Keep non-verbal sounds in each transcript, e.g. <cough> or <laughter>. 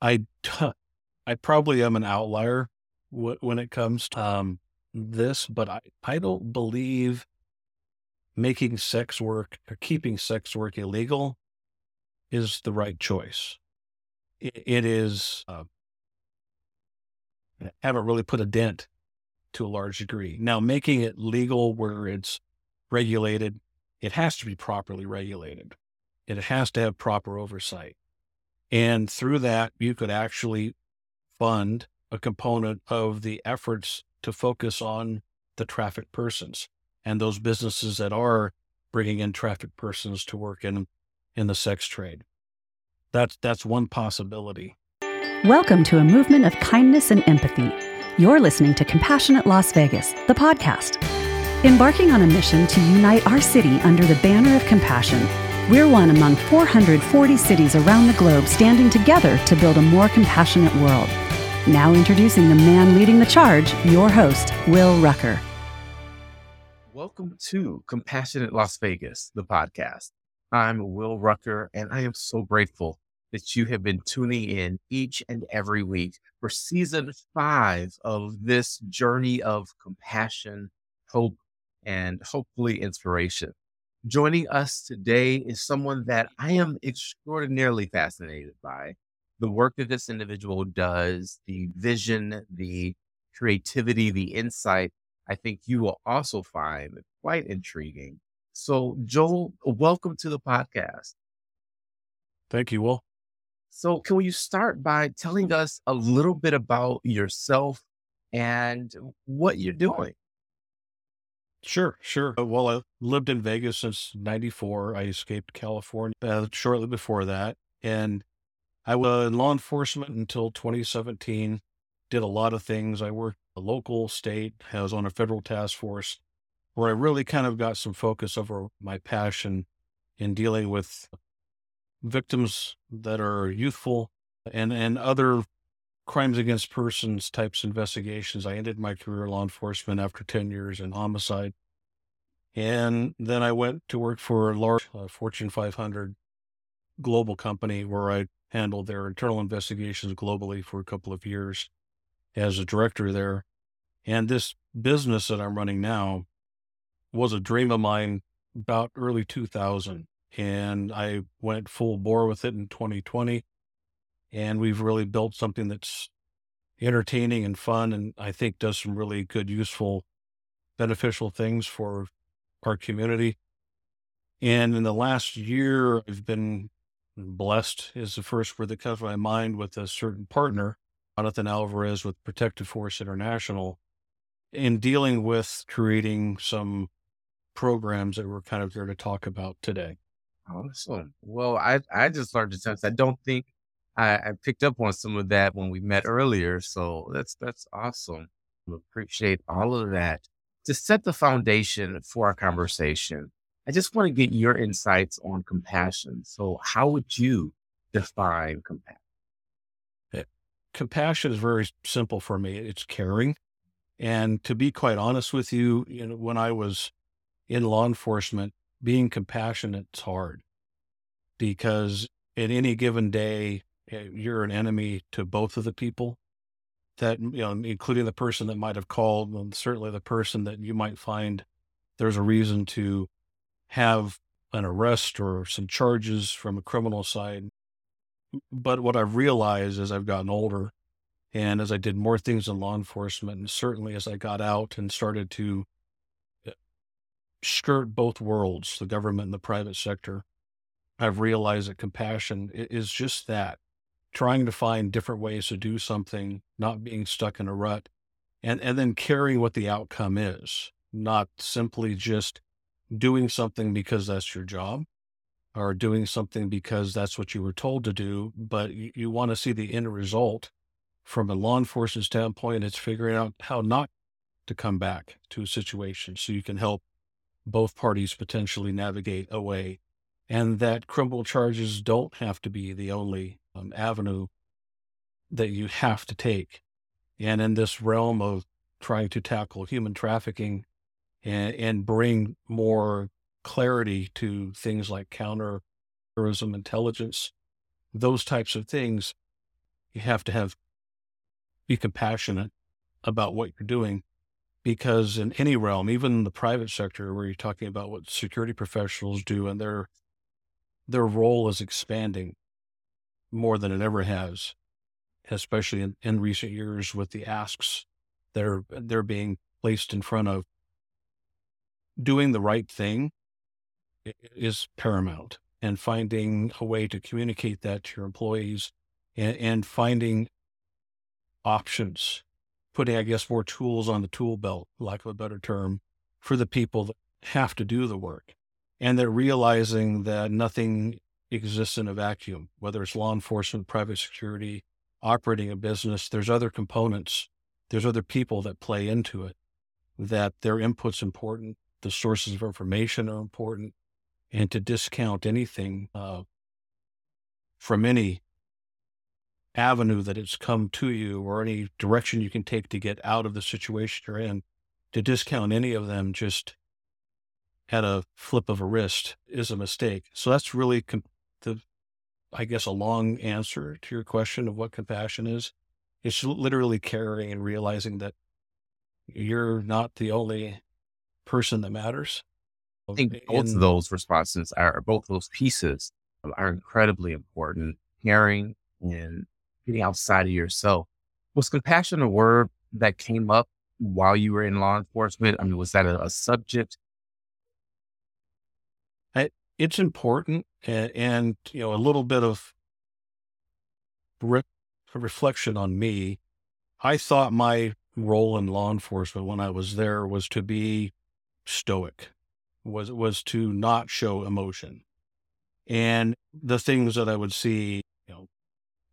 I, I probably am an outlier when it comes to um, this, but I, I don't believe making sex work or keeping sex work illegal is the right choice. it, it is, uh, haven't really put a dent to a large degree. Now, making it legal where it's regulated, it has to be properly regulated. It has to have proper oversight. And through that, you could actually fund a component of the efforts to focus on the traffic persons and those businesses that are bringing in traffic persons to work in in the sex trade. That's that's one possibility. Welcome to a movement of kindness and empathy. You're listening to Compassionate Las Vegas, the podcast. Embarking on a mission to unite our city under the banner of compassion, we're one among 440 cities around the globe standing together to build a more compassionate world. Now introducing the man leading the charge, your host, Will Rucker. Welcome to Compassionate Las Vegas, the podcast. I'm Will Rucker, and I am so grateful that you have been tuning in each and every week for season five of this journey of compassion, hope, and hopefully inspiration. Joining us today is someone that I am extraordinarily fascinated by the work that this individual does, the vision, the creativity, the insight, I think you will also find quite intriguing. So, Joel, welcome to the podcast. Thank you, Will. So, can you start by telling us a little bit about yourself and what you're doing? Sure, sure. Uh, well, I lived in Vegas since 94. I escaped California uh, shortly before that. And I was in law enforcement until 2017. Did a lot of things. I worked a local, state. I was on a federal task force where I really kind of got some focus over my passion in dealing with victims that are youthful and, and other crimes against persons types investigations. I ended my career law enforcement after 10 years in homicide. And then I went to work for a large uh, Fortune 500 global company where I handled their internal investigations globally for a couple of years as a director there. And this business that I'm running now was a dream of mine about early 2000. And I went full bore with it in 2020. And we've really built something that's entertaining and fun. And I think does some really good, useful, beneficial things for our community. And in the last year, I've been blessed is the first word that comes to my mind with a certain partner, Jonathan Alvarez with Protective Force International, in dealing with creating some programs that we're kind of here to talk about today. Awesome. Well, I I just learned a sense. I don't think I, I picked up on some of that when we met earlier. So that's that's awesome. Appreciate all of that. To set the foundation for our conversation, I just want to get your insights on compassion. So, how would you define compassion? Eh, compassion is very simple for me. It's caring. And to be quite honest with you, you know, when I was in law enforcement, being compassionate is hard because at any given day, you're an enemy to both of the people that, you know, including the person that might have called, and certainly the person that you might find there's a reason to have an arrest or some charges from a criminal side. But what I've realized as I've gotten older and as I did more things in law enforcement, and certainly as I got out and started to uh, skirt both worlds, the government and the private sector, I've realized that compassion is just that trying to find different ways to do something, not being stuck in a rut, and, and then caring what the outcome is, not simply just doing something because that's your job or doing something because that's what you were told to do, but you, you want to see the end result from a law enforcement standpoint. It's figuring out how not to come back to a situation so you can help both parties potentially navigate away and that criminal charges don't have to be the only um, avenue that you have to take. And in this realm of trying to tackle human trafficking, and, and bring more clarity to things like counterterrorism intelligence, those types of things. you have to have be compassionate about what you're doing because in any realm, even the private sector where you're talking about what security professionals do and their their role is expanding more than it ever has, especially in, in recent years with the asks that are they're being placed in front of doing the right thing is paramount and finding a way to communicate that to your employees and, and finding options, putting, I guess, more tools on the tool belt, lack of a better term, for the people that have to do the work. And they're realizing that nothing exists in a vacuum, whether it's law enforcement, private security, operating a business, there's other components, there's other people that play into it, that their input's important, the sources of information are important, and to discount anything uh, from any avenue that it's come to you or any direction you can take to get out of the situation you're in, to discount any of them just at a flip of a wrist is a mistake. So that's really com- the, I guess, a long answer to your question of what compassion is. It's literally caring and realizing that you're not the only person that matters. I think both of those responses are both those pieces are incredibly important. Caring and getting outside of yourself. Was compassion a word that came up while you were in law enforcement? I mean, was that a, a subject? It's important, and, and, you know, a little bit of re- reflection on me. I thought my role in law enforcement when I was there was to be stoic, was was to not show emotion, and the things that I would see, you know,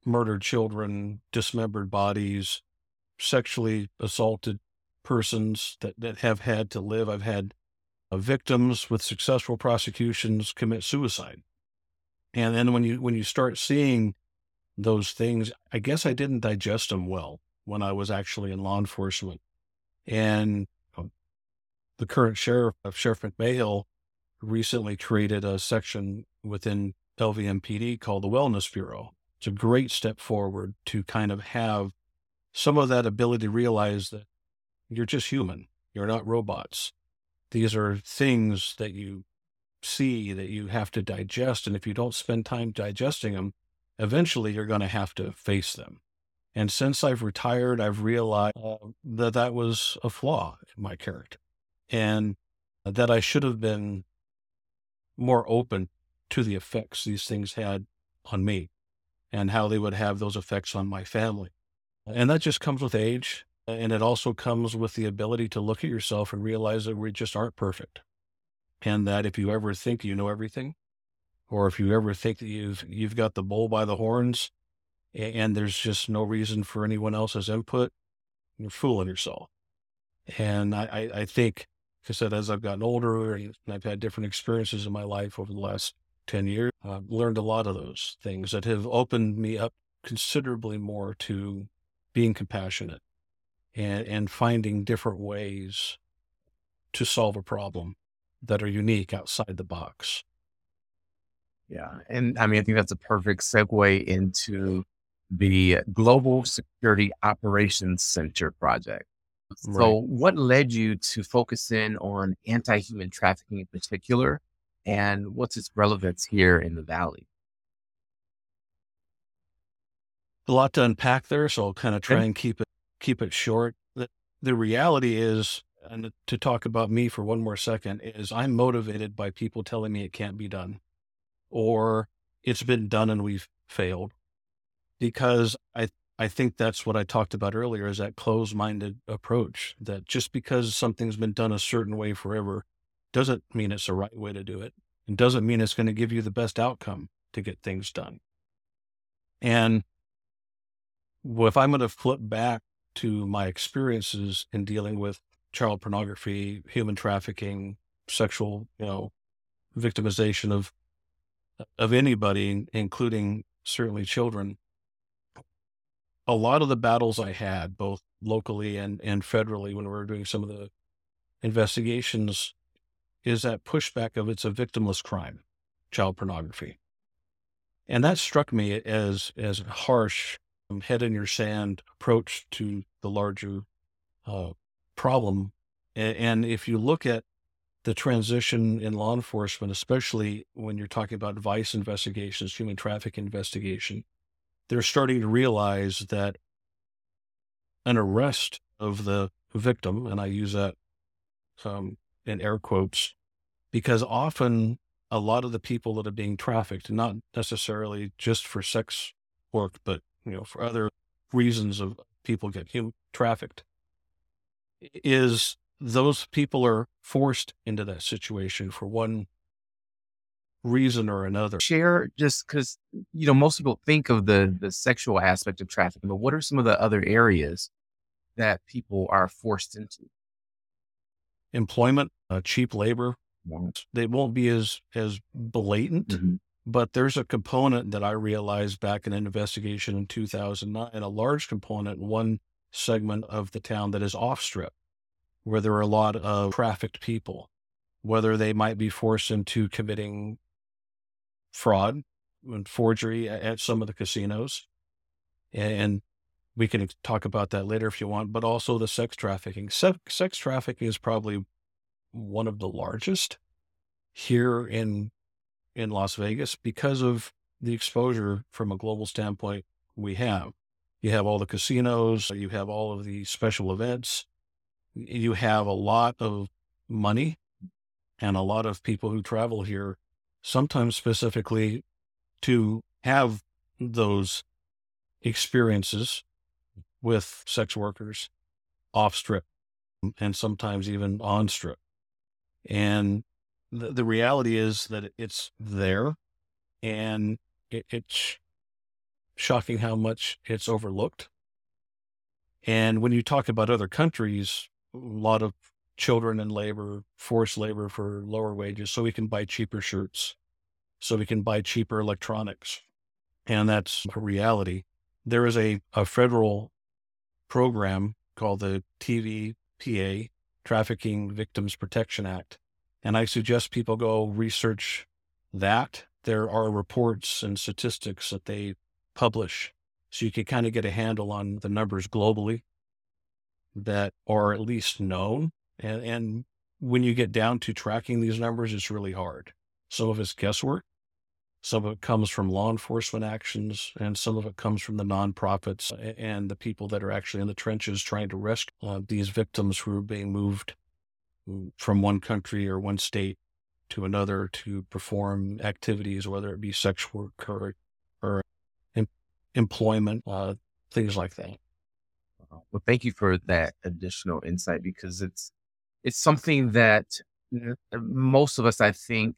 murdered children, dismembered bodies, sexually assaulted persons that, that have had to live. I've had victims with successful prosecutions commit suicide. And then when you when you start seeing those things, I guess I didn't digest them well when I was actually in law enforcement. And um, the current sheriff, of Sheriff McMahill, recently created a section within LVMPD called the Wellness Bureau. It's a great step forward to kind of have some of that ability to realize that you're just human. You're not robots. These are things that you see that you have to digest. And if you don't spend time digesting them, eventually you're going to have to face them. And since I've retired, I've realized uh, that that was a flaw in my character and that I should have been more open to the effects these things had on me and how they would have those effects on my family. And that just comes with age. And it also comes with the ability to look at yourself and realize that we just aren't perfect. And that if you ever think you know everything, or if you ever think that you've, you've got the bull by the horns and there's just no reason for anyone else's input, you're fooling yourself. And I, I, I think, like I said, as I've gotten older and I've had different experiences in my life over the last 10 years, I've learned a lot of those things that have opened me up considerably more to being compassionate and, and finding different ways to solve a problem that are unique outside the box. Yeah. And I mean, I think that's a perfect segue into the Global Security Operations Center project. Right. So, what led you to focus in on anti human trafficking in particular? and what's its relevance here in the Valley? A lot to unpack there, so I'll kind of try and keep it keep it short. The, the reality is, and to talk about me for one more second, is I'm motivated by people telling me it can't be done, or it's been done and we've failed, because I I think that's what I talked about earlier is that closed minded approach that just because something's been done a certain way forever doesn't mean it's the right way to do it. It doesn't mean it's going to give you the best outcome to get things done. And if I'm going to flip back to my experiences in dealing with child pornography, human trafficking, sexual, you know, victimization of of anybody, including certainly children, a lot of the battles I had, both locally and, and federally, when we were doing some of the investigations is that pushback of it's a victimless crime, child pornography. And that struck me as as harsh head in your sand approach to the larger uh, problem. And if you look at the transition in law enforcement, especially when you're talking about vice investigations, human traffic investigation, they're starting to realize that an arrest of the victim, and I use that um, in air quotes, because often a lot of the people that are being trafficked, not necessarily just for sex work, but you know for other reasons of people get human trafficked, is those people are forced into that situation for one reason or another. Share just because you know most people think of the the sexual aspect of trafficking, but what are some of the other areas that people are forced into? Employment, uh, cheap labor. They won't be as as blatant, mm-hmm. But there's a component that I realized back in an investigation in 2009, a large component, one segment of the town that is off strip where there are a lot of trafficked people, whether they might be forced into committing fraud and forgery at some of the casinos. And we can talk about that later if you want, but also the sex trafficking. Se- sex trafficking is probably one of the largest here in in Las Vegas because of the exposure from a global standpoint we have. You have all the casinos, you have all of the special events, you have a lot of money and a lot of people who travel here, sometimes specifically to have those experiences with sex workers off strip and sometimes even on strip. And the, the reality is that it's there and it, it's shocking how much it's overlooked. And when you talk about other countries, a lot of children in labor, forced labor for lower wages, so we can buy cheaper shirts, so we can buy cheaper electronics. And that's a reality. There is a, a federal program called the TVPA, Trafficking Victims Protection Act. And I suggest people go research that. There are reports and statistics that they publish so you can kind of get a handle on the numbers globally that are at least known. And, and when you get down to tracking these numbers, it's really hard. Some of it's guesswork. Some of it comes from law enforcement actions, and some of it comes from the nonprofits and the people that are actually in the trenches trying to rescue uh, these victims who are being moved from one country or one state to another to perform activities, whether it be sex work or, or em- employment, uh, things like that. Well, thank you for that additional insight because it's it's something that most of us, I think,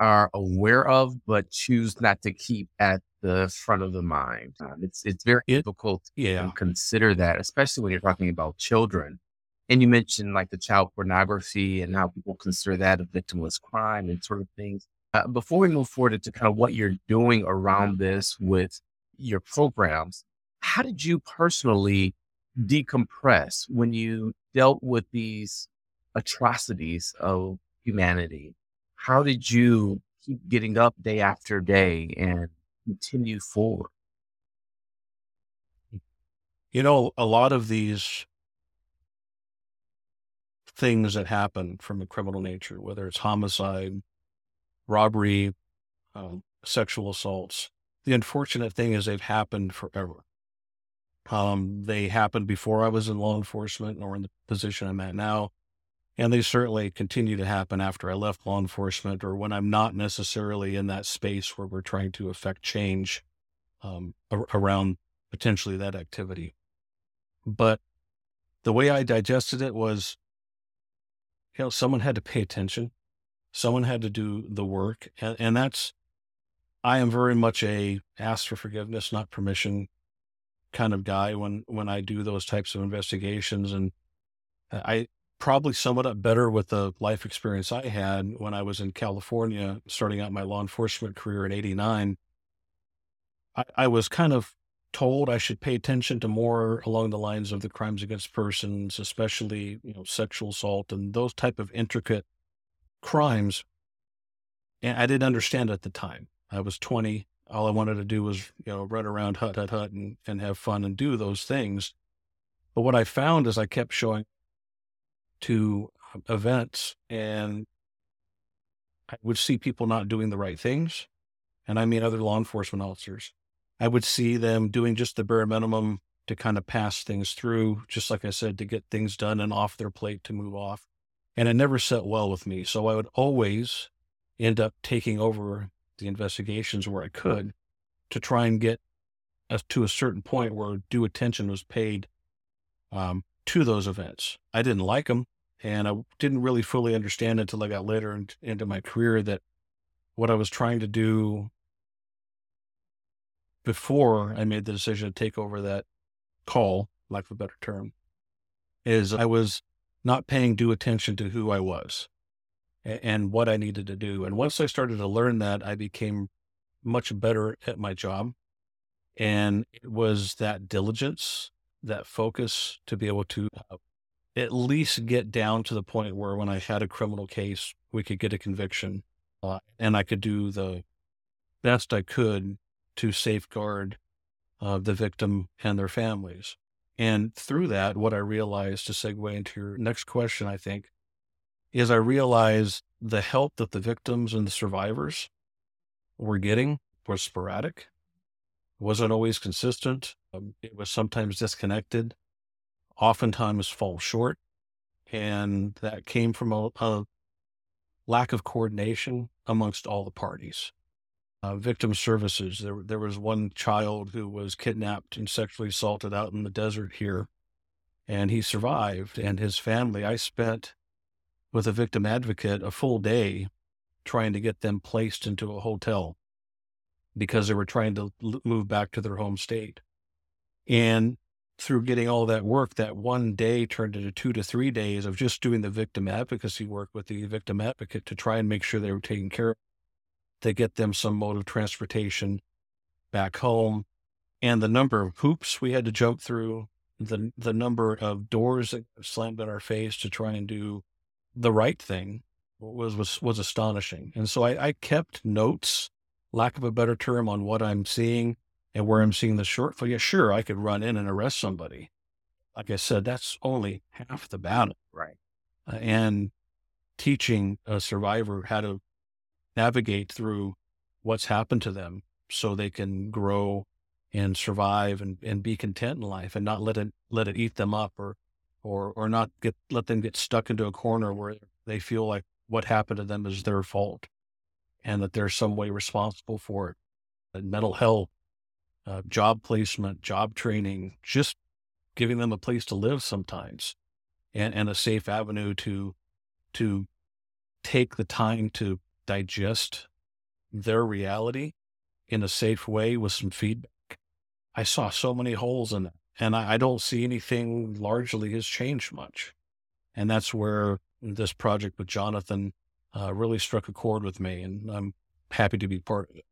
are aware of, but choose not to keep at the front of the mind. Um, it's it's very it, difficult yeah. to consider that, especially when you're talking about children. And you mentioned like the child pornography and how people consider that a victimless crime and sort of things. Uh, before we move forward into kind of what you're doing around this with your programs, how did you personally decompress when you dealt with these atrocities of humanity? How did you keep getting up day after day and continue forward? You know, a lot of these things that happen from a criminal nature, whether it's homicide, robbery, um, sexual assaults, the unfortunate thing is they've happened forever. Um, they happened before I was in law enforcement or in the position I'm at now. And they certainly continue to happen after I left law enforcement or when I'm not necessarily in that space where we're trying to affect change um, around potentially that activity. But the way I digested it was, you know, someone had to pay attention, someone had to do the work. And, and that's, I am very much a ask for forgiveness, not permission kind of guy when when I do those types of investigations, and I probably sum it up better with the life experience I had when I was in California, starting out my law enforcement career in '89. I, I was kind of told I should pay attention to more along the lines of the crimes against persons, especially you know sexual assault and those type of intricate crimes. And I didn't understand at the time. I was 20. all I wanted to do was, you know, run around hut, hut, hut and, and have fun and do those things. But what I found is I kept showing to um, events and I would see people not doing the right things. And I mean, other law enforcement officers. I would see them doing just the bare minimum to kind of pass things through, just like I said, to get things done and off their plate to move off. And it never set well with me. So I would always end up taking over the investigations where I could to try and get us to a certain point where due attention was paid um, to those events. I didn't like them, and I didn't really fully understand until I got later in, into my career that what I was trying to do before I made the decision to take over that call, lack of a better term, is I was not paying due attention to who I was and what I needed to do. And once I started to learn that, I became much better at my job. And it was that diligence, that focus to be able to uh, at least get down to the point where when I had a criminal case, we could get a conviction uh, and I could do the best I could to safeguard uh, the victim and their families. And through that, what I realized to segue into your next question, I think, is I realized the help that the victims and the survivors were getting was sporadic, wasn't always consistent. Um, it was sometimes disconnected, oftentimes fall short. And that came from a, a lack of coordination amongst all the parties. Uh, victim services. There, there was one child who was kidnapped and sexually assaulted out in the desert here, and he survived. And his family, I spent with a victim advocate a full day trying to get them placed into a hotel because they were trying to move back to their home state. And through getting all that work, that one day turned into two to three days of just doing the victim advocacy work with the victim advocate to try and make sure they were taken care of, to get them some mode of transportation back home. And the number of hoops we had to jump through, the the number of doors that slammed in our face to try and do the right thing was was was astonishing. And so I, I kept notes, lack of a better term, on what I'm seeing and where I'm seeing the shortfall. Yeah, sure, I could run in and arrest somebody. Like I said, that's only half the battle. Right. Uh, and teaching a survivor how to navigate through what's happened to them so they can grow and survive and, and be content in life and not let it let it eat them up or or or not get let them get stuck into a corner where they feel like what happened to them is their fault and that they're some way responsible for it. And mental health, uh, job placement, job training, just giving them a place to live sometimes and, and a safe avenue to to take the time to digest their reality in a safe way with some feedback. I saw so many holes in it, and I, I don't see anything largely has changed much. And that's where this project with Jonathan uh, really struck a chord with me, and I'm happy to be part of it.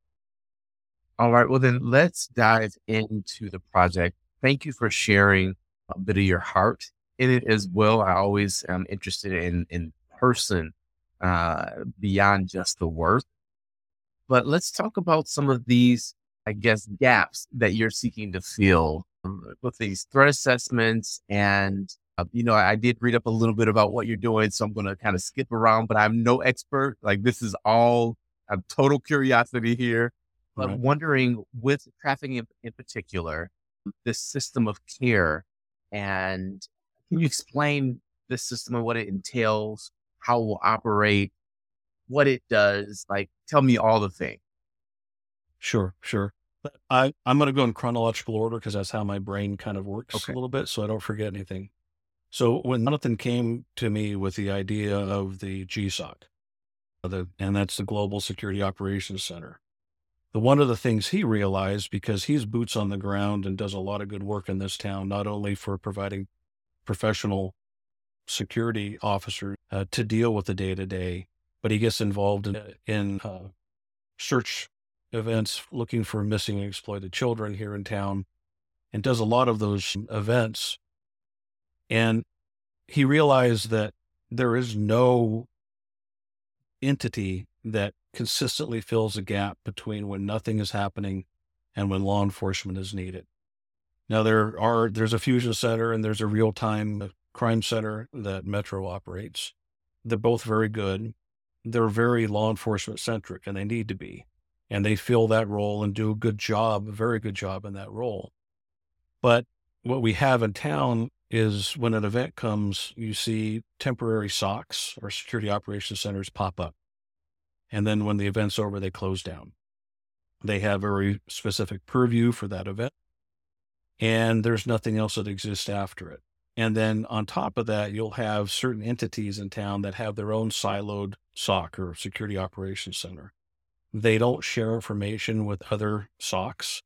All right. Well, then let's dive into the project. Thank you for sharing a bit of your heart in it as well. I always am interested in in person uh, beyond just the work. But let's talk about some of these, I guess, gaps that you're seeking to fill with these threat assessments and uh, you know i did read up a little bit about what you're doing so i'm going to kind of skip around but i'm no expert like this is all a total curiosity here but right. wondering with trafficking in, in particular this system of care and can you explain this system and what it entails how it will operate what it does like tell me all the things sure sure I, I'm going to go in chronological order because that's how my brain kind of works okay. a little bit, so I don't forget anything. So when Jonathan came to me with the idea of the GSOC, uh, the, and that's the Global Security Operations Center, the one of the things he realized because he's boots on the ground and does a lot of good work in this town, not only for providing professional security officer uh, to deal with the day to day, but he gets involved in, in uh, search events looking for missing and exploited children here in town and does a lot of those events. And he realized that there is no entity that consistently fills a gap between when nothing is happening and when law enforcement is needed. Now there are there's a fusion center and there's a real time crime center that Metro operates. They're both very good. They're very law enforcement centric and they need to be. And they fill that role and do a good job, a very good job in that role. But what we have in town is when an event comes, you see temporary SOCs or security operations centers pop up. And then when the event's over, they close down. They have a very specific purview for that event. And there's nothing else that exists after it. And then on top of that, you'll have certain entities in town that have their own siloed SOC or security operations center. They don't share information with other SOCs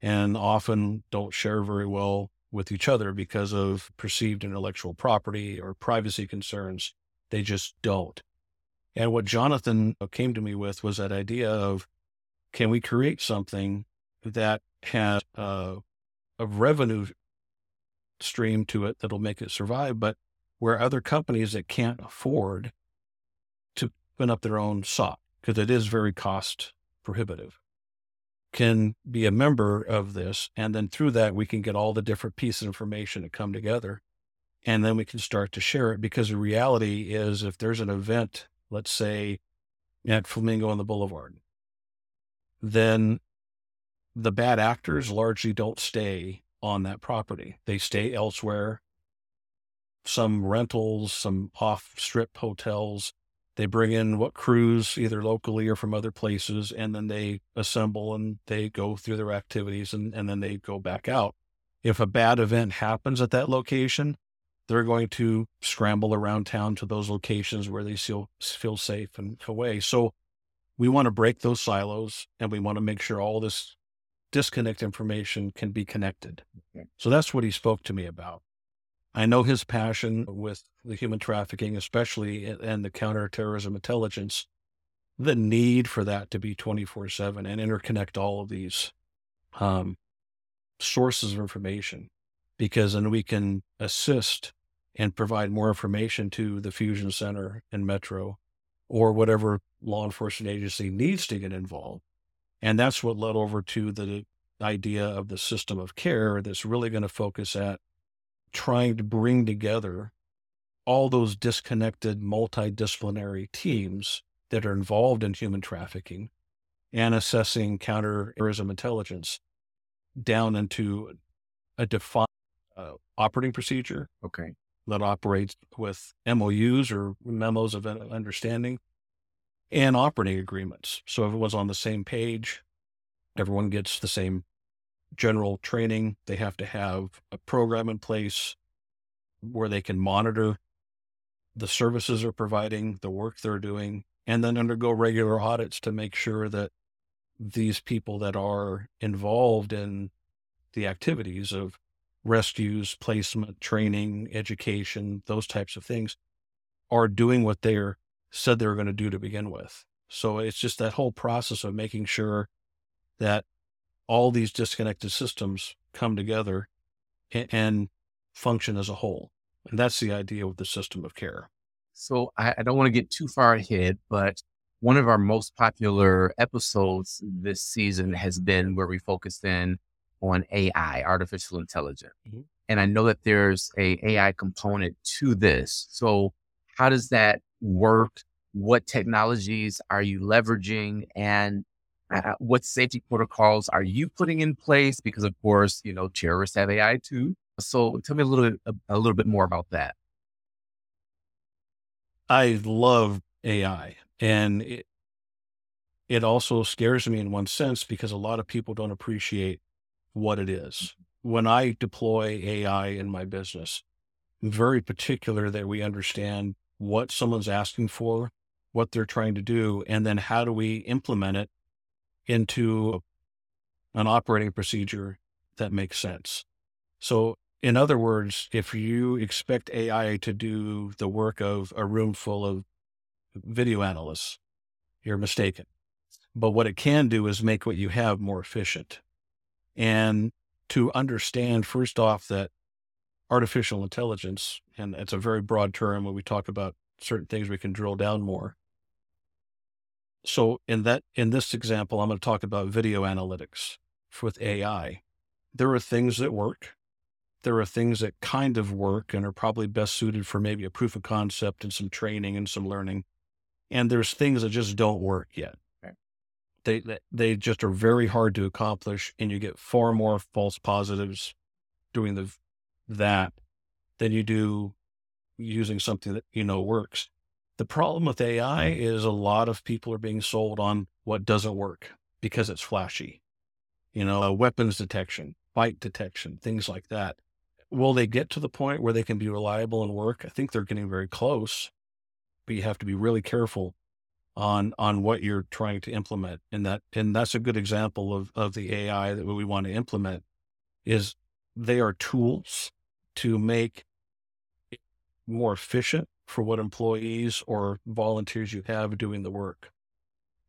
and often don't share very well with each other because of perceived intellectual property or privacy concerns. They just don't. And what Jonathan came to me with was that idea of can we create something that has uh, a revenue stream to it that'll make it survive, but where other companies that can't afford to put up their own SOC, because it is very cost prohibitive, can be a member of this. And then through that, we can get all the different pieces of information to come together. And then we can start to share it because the reality is if there's an event, let's say at Flamingo on the Boulevard, then the bad actors largely don't stay on that property. They stay elsewhere, some rentals, some off strip hotels. They bring in what crews, either locally or from other places, and then they assemble and they go through their activities and, and then they go back out. If a bad event happens at that location, they're going to scramble around town to those locations where they feel, feel safe and away. So we want to break those silos and we want to make sure all this disconnect information can be connected. So that's what he spoke to me about. I know his passion with the human trafficking, especially and the counterterrorism intelligence, the need for that to be 24 7 and interconnect all of these um, sources of information, because then we can assist and provide more information to the Fusion Center and Metro or whatever law enforcement agency needs to get involved. And that's what led over to the idea of the system of care that's really going to focus at trying to bring together all those disconnected multidisciplinary teams that are involved in human trafficking and assessing counterterrorism intelligence down into a defined uh, operating procedure. Okay. That operates with MOUs or memos of understanding and operating agreements. So everyone's on the same page. Everyone gets the same general training. They have to have a program in place where they can monitor the services they're providing, the work they're doing, and then undergo regular audits to make sure that these people that are involved in the activities of rescues, placement, training, education, those types of things are doing what they're said they were going to do to begin with. So it's just that whole process of making sure that all these disconnected systems come together and, and function as a whole. And that's the idea with the system of care. So I, I don't want to get too far ahead, but one of our most popular episodes this season has been where we focused in on AI, artificial intelligence. Mm-hmm. And I know that there's a AI component to this. So how does that work? What technologies are you leveraging? And uh, what safety protocols are you putting in place? Because of course, you know, terrorists have AI too. So tell me a little bit, a, a little bit more about that. I love AI and it, it also scares me in one sense because a lot of people don't appreciate what it is. When I deploy AI in my business, I'm very particular that we understand what someone's asking for, what they're trying to do, and then how do we implement it into an operating procedure that makes sense. So, in other words, if you expect AI to do the work of a room full of video analysts, you're mistaken. But what it can do is make what you have more efficient. And to understand, first off, that artificial intelligence, and it's a very broad term when we talk about certain things, we can drill down more, So in that in this example, I'm going to talk about video analytics with AI. There are things that work. There are things that kind of work and are probably best suited for maybe a proof of concept and some training and some learning. And there's things that just don't work yet. They they just are very hard to accomplish, and you get far more false positives doing the that than you do using something that you know works. The problem with AI is a lot of people are being sold on what doesn't work because it's flashy. You know, uh, weapons detection, fight detection, things like that. Will they get to the point where they can be reliable and work? I think they're getting very close, but you have to be really careful on on what you're trying to implement. And that and that's a good example of of the AI that we want to implement is they are tools to make it more efficient for what employees or volunteers you have doing the work.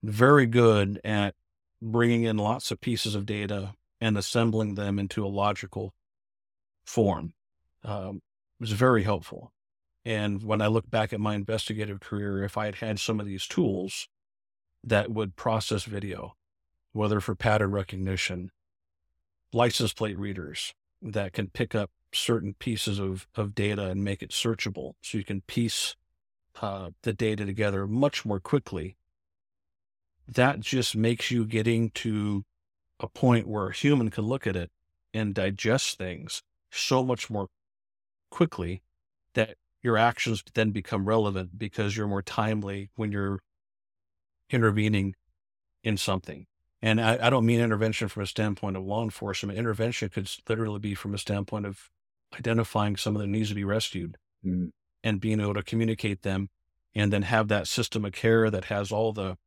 Very good at bringing in lots of pieces of data and assembling them into a logical form. Um, was very helpful. And when I look back at my investigative career, if I had had some of these tools that would process video, whether for pattern recognition, license plate readers that can pick up certain pieces of, of data and make it searchable so you can piece uh, the data together much more quickly. That just makes you getting to a point where a human can look at it and digest things so much more quickly that your actions then become relevant because you're more timely when you're intervening in something. And I, I, don't mean intervention from a standpoint of law enforcement. Intervention could literally be from a standpoint of identifying someone that needs to be rescued mm-hmm. and being able to communicate them and then have that system of care that has all the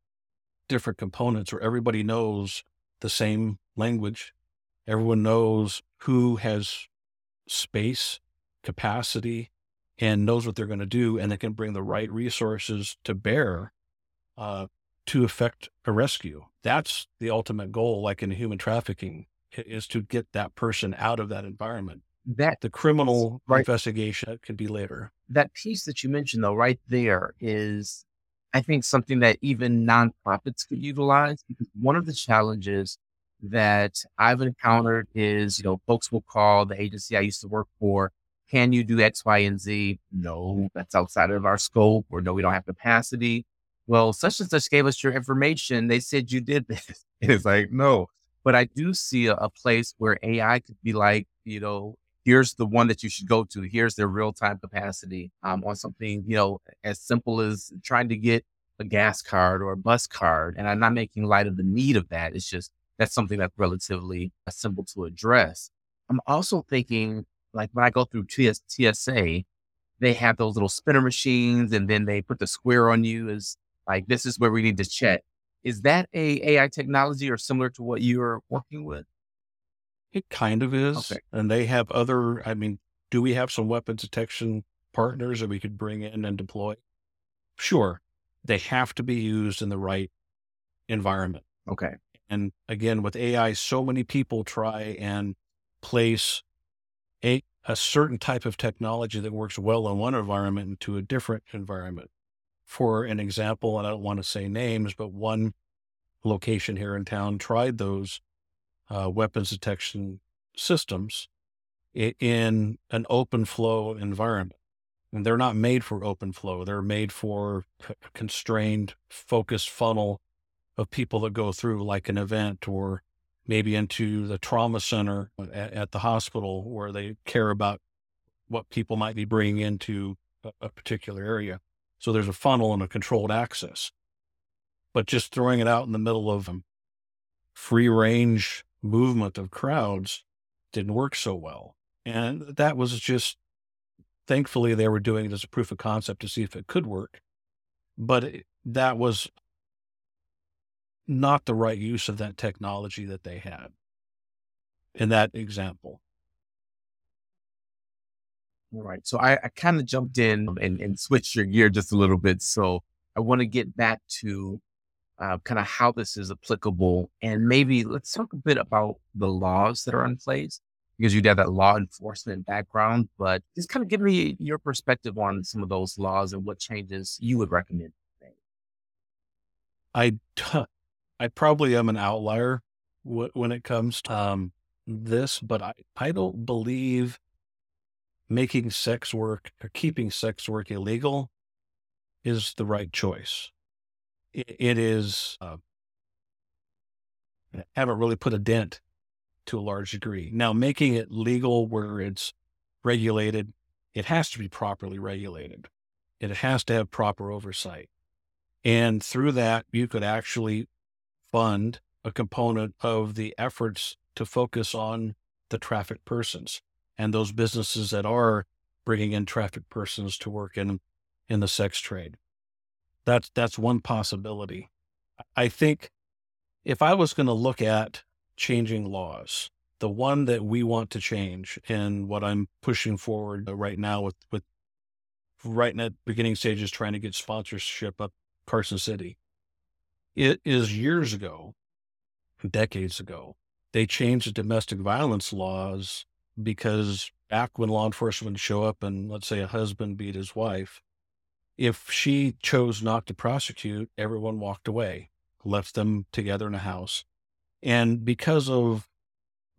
different components where everybody knows the same language. Everyone knows who has space, capacity, and knows what they're going to do, and they can bring the right resources to bear uh, to effect a rescue. That's the ultimate goal, like in human trafficking, is to get that person out of that environment that the criminal right. investigation could be later. That piece that you mentioned, though, right there is, I think, something that even nonprofits could utilize because one of the challenges that I've encountered is, you know, folks will call the agency I used to work for. Can you do X, Y, and Z? No, that's outside of our scope, or no, we don't have capacity. Well, such and such gave us your information. They said you did this. <laughs> it's like, no. But I do see a, a place where AI could be like, you know, here's the one that you should go to. Here's their real time capacity um, on something, you know, as simple as trying to get a gas card or a bus card. And I'm not making light of the need of that. It's just that's something that's relatively uh, simple to address. I'm also thinking, like when I go through TS- TSA, they have those little spinner machines and then they put the square on you as like, this is where we need to check. Is that a AI technology or similar to what you're working with? It kind of is. Okay. And they have other, I mean, do we have some weapons detection partners that we could bring in and deploy? Sure. They have to be used in the right environment. Okay. And again, with AI, so many people try and place a, a certain type of technology that works well in one environment into a different environment. For an example, and I don't want to say names, but one location here in town tried those uh, weapons detection systems in an open flow environment. And they're not made for open flow. They're made for a constrained, focused funnel of people that go through like an event or maybe into the trauma center at, at the hospital where they care about what people might be bringing into a, a particular area. So there's a funnel and a controlled access. But just throwing it out in the middle of them, free range movement of crowds didn't work so well. And that was just, thankfully, they were doing it as a proof of concept to see if it could work. But it, that was not the right use of that technology that they had in that example. All right. So I, I kind of jumped in and, and switched your gear just a little bit. So I want to get back to uh, kind of how this is applicable. And maybe let's talk a bit about the laws that are in place because you have that law enforcement background, but just kind of give me your perspective on some of those laws and what changes you would recommend. I, I probably am an outlier when it comes to um, this, but I, I don't believe making sex work or keeping sex work illegal is the right choice. It, it is, uh, haven't really put a dent to a large degree. Now, making it legal where it's regulated, it has to be properly regulated. It has to have proper oversight. And through that, you could actually fund a component of the efforts to focus on the traffic persons and those businesses that are bringing in traffic persons to work in in the sex trade. That's that's one possibility. I think if I was going to look at changing laws, the one that we want to change and what I'm pushing forward right now with with right at beginning stages trying to get sponsorship up Carson City. It is years ago, decades ago, they changed the domestic violence laws because back when law enforcement show up and let's say a husband beat his wife, if she chose not to prosecute, everyone walked away, left them together in a house. And because of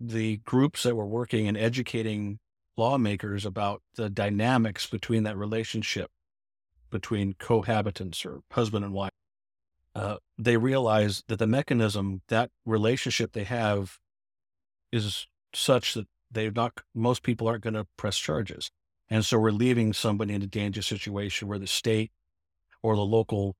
the groups that were working and educating lawmakers about the dynamics between that relationship between cohabitants or husband and wife, uh, they realize that the mechanism, that relationship they have is such that they're not, most people aren't going to press charges. And so we're leaving somebody in a dangerous situation where the state or the local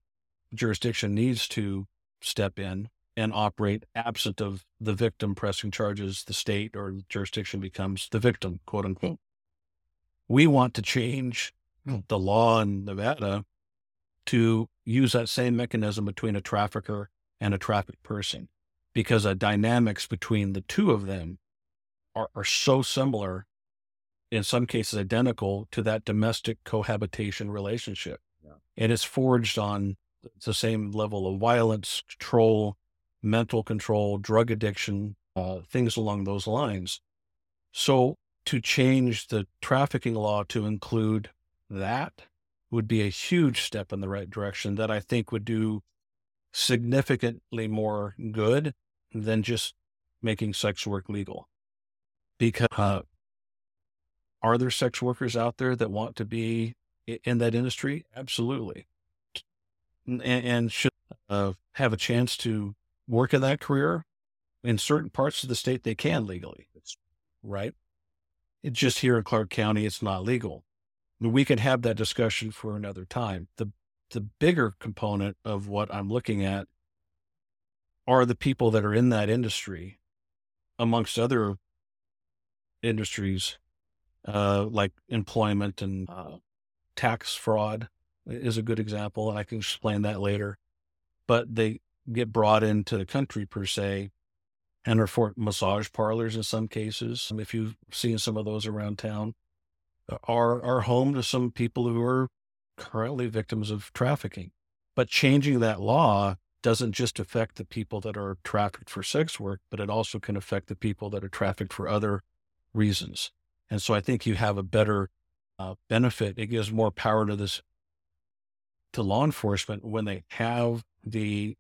jurisdiction needs to step in and operate absent of the victim pressing charges. The state or jurisdiction becomes the victim, quote unquote. We want to change <clears throat> the law in Nevada to use that same mechanism between a trafficker and a trafficked person because the dynamics between the two of them are, are so similar, in some cases identical to that domestic cohabitation relationship. Yeah. And it's forged on the same level of violence, control, mental control, drug addiction, uh, things along those lines. So to change the trafficking law to include that would be a huge step in the right direction that I think would do significantly more good than just making sex work legal because uh, are there sex workers out there that want to be in that industry? Absolutely. And, and should uh, have a chance to work in that career in certain parts of the state, they can legally, right? It's just here in Clark County, it's not legal. We can have that discussion for another time. The the bigger component of what I'm looking at are the people that are in that industry, amongst other industries uh, like employment and uh, tax fraud is a good example, and I can explain that later. But they get brought into the country per se, and are for massage parlors in some cases. If you've seen some of those around town, are are home to some people who are currently victims of trafficking. But changing that law doesn't just affect the people that are trafficked for sex work, but it also can affect the people that are trafficked for other reasons. And so I think you have a better uh, benefit. It gives more power to this, to law enforcement when they have the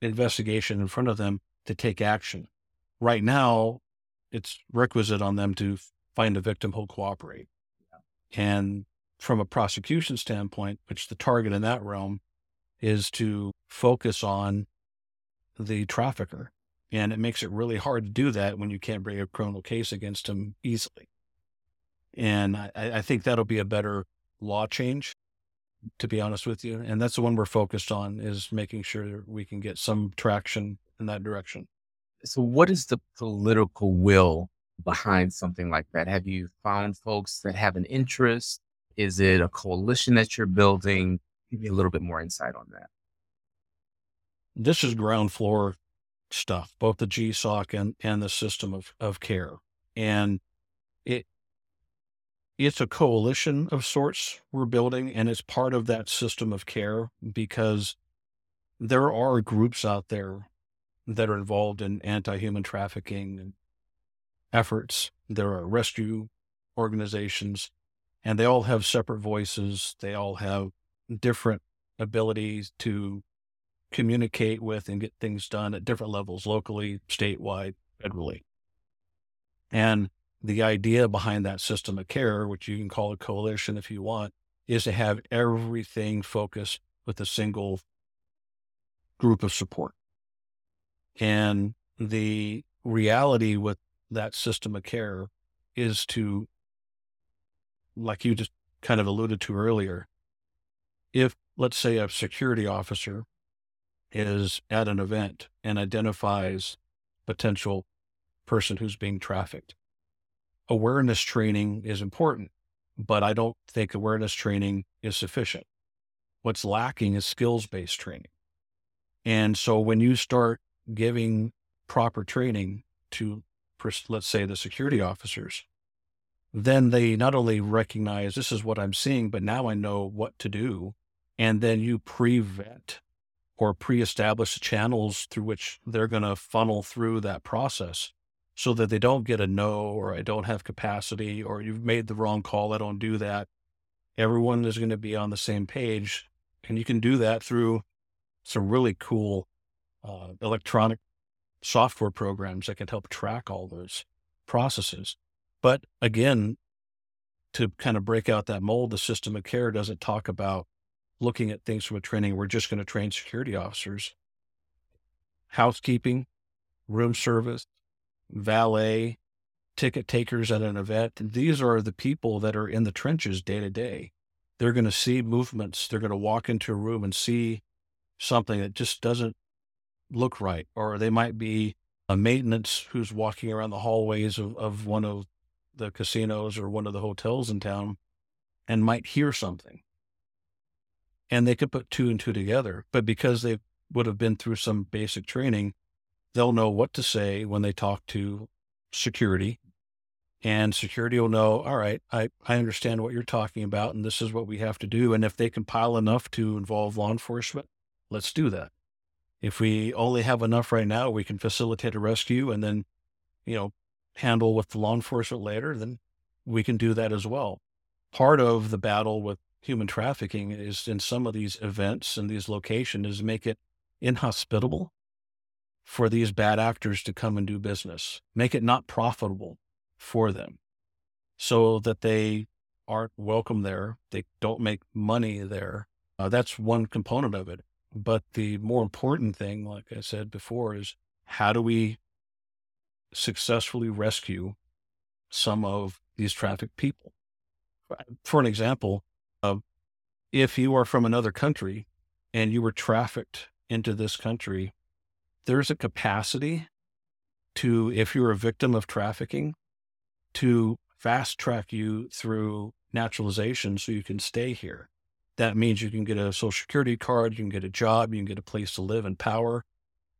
investigation in front of them to take action. Right now, it's requisite on them to find a victim who'll cooperate. Yeah. And from a prosecution standpoint, which the target in that realm is to focus on the trafficker and it makes it really hard to do that when you can't bring a criminal case against him easily. And I, I think that'll be a better law change, to be honest with you. And that's the one we're focused on is making sure we can get some traction in that direction. So what is the political will behind something like that? Have you found folks that have an interest? Is it a coalition that you're building? Give me a little bit more insight on that. This is ground floor stuff, both the GSOC and, and the system of, of care. And it it's a coalition of sorts we're building, and it's part of that system of care because there are groups out there that are involved in anti-human trafficking efforts. There are rescue organizations, and they all have separate voices. They all have different abilities to communicate with and get things done at different levels, locally, statewide, federally. And the idea behind that system of care, which you can call a coalition if you want, is to have everything focused with a single group of support. And the reality with that system of care is to, like you just kind of alluded to earlier, if, let's say, a security officer is at an event and identifies potential person who's being trafficked, awareness training is important, but I don't think awareness training is sufficient. What's lacking is skills based training. And so when you start giving proper training to, let's say, the security officers, then they not only recognize this is what I'm seeing, but now I know what to do. And then you pre vet or pre established channels through which they're going to funnel through that process so that they don't get a no or I don't have capacity or you've made the wrong call. I don't do that. Everyone is going to be on the same page. And you can do that through some really cool uh, electronic software programs that can help track all those processes. But again, to kind of break out that mold, the system of care doesn't talk about looking at things from a training. We're just going to train security officers, housekeeping, room service, valet, ticket takers at an event. These are the people that are in the trenches day to day. They're going to see movements. They're going to walk into a room and see something that just doesn't look right. Or they might be a maintenance who's walking around the hallways of, of one of the casinos or one of the hotels in town and might hear something. And they could put two and two together. But because they would have been through some basic training, they'll know what to say when they talk to security. And security will know, all right, I, I understand what you're talking about, and this is what we have to do. And if they compile enough to involve law enforcement, let's do that. If we only have enough right now, we can facilitate a rescue and then, you know, handle with the law enforcement later, then we can do that as well. Part of the battle with human trafficking is in some of these events and these locations is make it inhospitable for these bad actors to come and do business, make it not profitable for them so that they aren't welcome there. They don't make money there. Uh, that's one component of it. But the more important thing, like I said before, is how do we successfully rescue some of these trafficked people? For an example, uh, if you are from another country and you were trafficked into this country there's a capacity to, if you're a victim of trafficking, to fast track you through naturalization so you can stay here. That means you can get a social security card, you can get a job, you can get a place to live and power.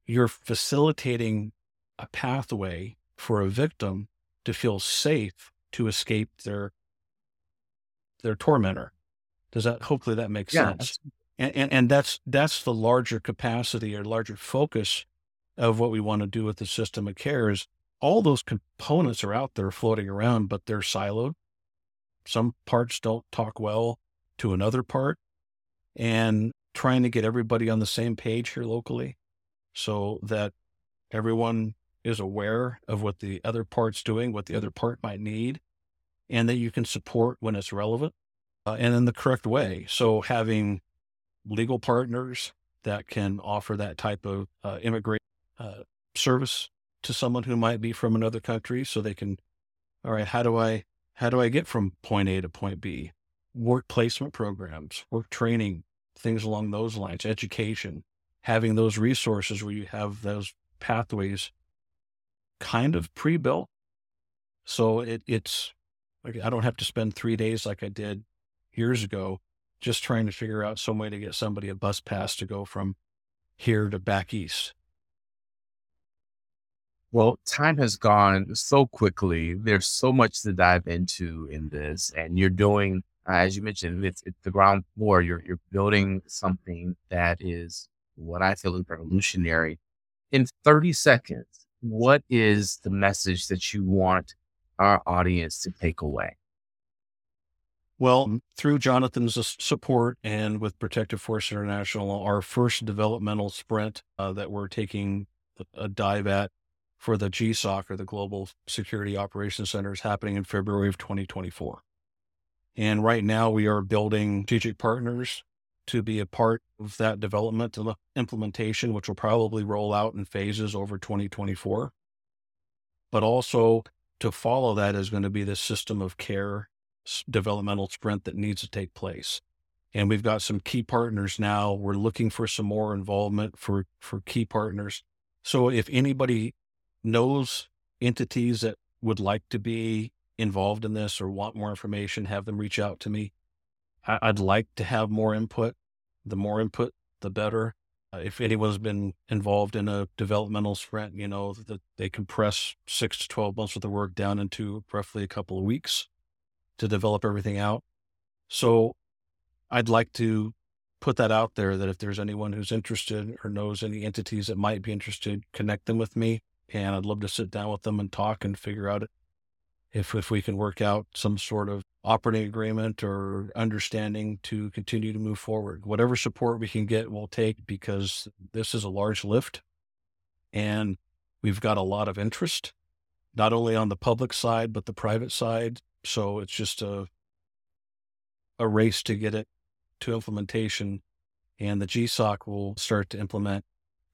You're facilitating a pathway for a victim to feel safe to escape their their tormentor. Does that hopefully that makes yeah, sense? And, and and that's that's the larger capacity or larger focus of what we want to do with the system of care is all those components are out there floating around, but they're siloed. Some parts don't talk well to another part and trying to get everybody on the same page here locally so that everyone is aware of what the other part's doing, what the other part might need, and that you can support when it's relevant uh, and in the correct way. So having legal partners that can offer that type of uh, immigration uh, service to someone who might be from another country so they can all right how do i how do i get from point a to point b work placement programs work training things along those lines education having those resources where you have those pathways kind of pre-built so it, it's like i don't have to spend three days like i did years ago just trying to figure out some way to get somebody a bus pass to go from here to back east well, time has gone so quickly. There's so much to dive into in this, and you're doing, uh, as you mentioned, it's, it's the ground floor. You're you're building something that is what I feel is revolutionary. In 30 seconds, what is the message that you want our audience to take away? Well, through Jonathan's support and with Protective Force International, our first developmental sprint uh, that we're taking a dive at for the GSOC or the Global Security Operations Center is happening in February of 2024. And right now we are building strategic partners to be a part of that development and implementation, which will probably roll out in phases over 2024. But also to follow that is going to be the system of care developmental sprint that needs to take place. And we've got some key partners now. We're looking for some more involvement for, for key partners. So if anybody knows entities that would like to be involved in this or want more information, have them reach out to me. I, would like to have more input. The more input, the better. Uh, if anyone's been involved in a developmental sprint, you know that they compress six to 12 months worth of work down into roughly a couple of weeks to develop everything out. So I'd like to put that out there that if there's anyone who's interested or knows any entities that might be interested, connect them with me. And I'd love to sit down with them and talk and figure out if if we can work out some sort of operating agreement or understanding to continue to move forward. Whatever support we can get, we'll take because this is a large lift and we've got a lot of interest, not only on the public side, but the private side. So it's just a, a race to get it to implementation. And the GSOC will start to implement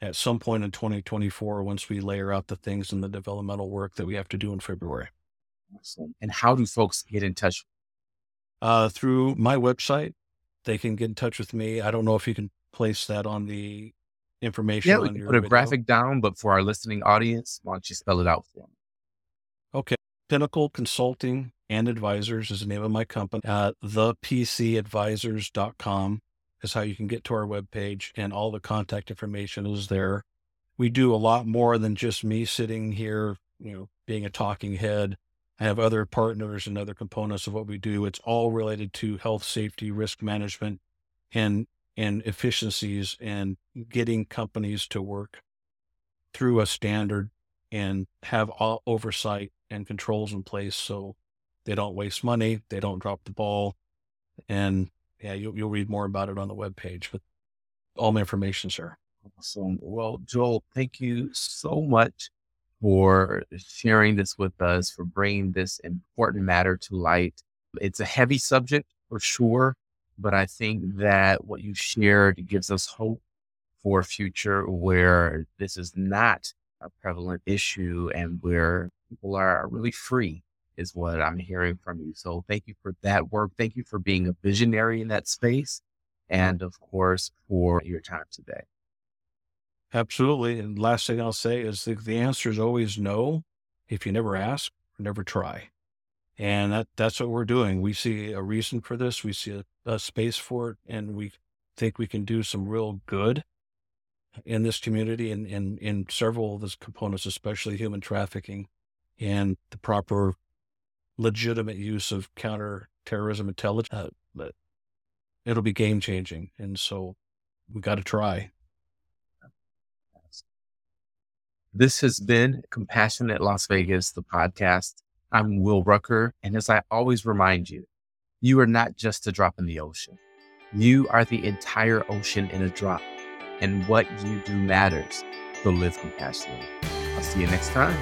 at some point in 2024 once we layer out the things in the developmental work that we have to do in February. Awesome. And how do folks get in touch? Uh, through my website, they can get in touch with me. I don't know if you can place that on the information. Yeah, we can put a video. graphic down, but for our listening audience, why don't you spell it out for them? Okay. Pinnacle Consulting and Advisors is the name of my company. Uh, thepcadvisors.com is how you can get to our webpage, and all the contact information is there. We do a lot more than just me sitting here, you know, being a talking head. I have other partners and other components of what we do. It's all related to health, safety, risk management, and and efficiencies and getting companies to work through a standard and have all oversight and controls in place so they don't waste money, they don't drop the ball. And yeah, you'll, you'll read more about it on the webpage, but all my information, sir. Awesome. Well, Joel, thank you so much for sharing this with us, for bringing this important matter to light. It's a heavy subject for sure, but I think that what you shared gives us hope for a future where this is not a prevalent issue and where people are really free is what I'm hearing from you. So thank you for that work. Thank you for being a visionary in that space. And of course, for your time today. Absolutely. And last thing I'll say is the, the answer is always no if you never ask or never try. And that, that's what we're doing. We see a reason for this. We see a, a space for it, and we think we can do some real good in this community and in, in several of those components, especially human trafficking and the proper legitimate use of counterterrorism intelligence. Uh, but it'll be game changing. And so we got to try. This has been Compassionate Las Vegas, the podcast. I'm Will Rucker. And as I always remind you, you are not just a drop in the ocean. You are the entire ocean in a drop. And what you do matters. So live compassionately. I'll see you next time.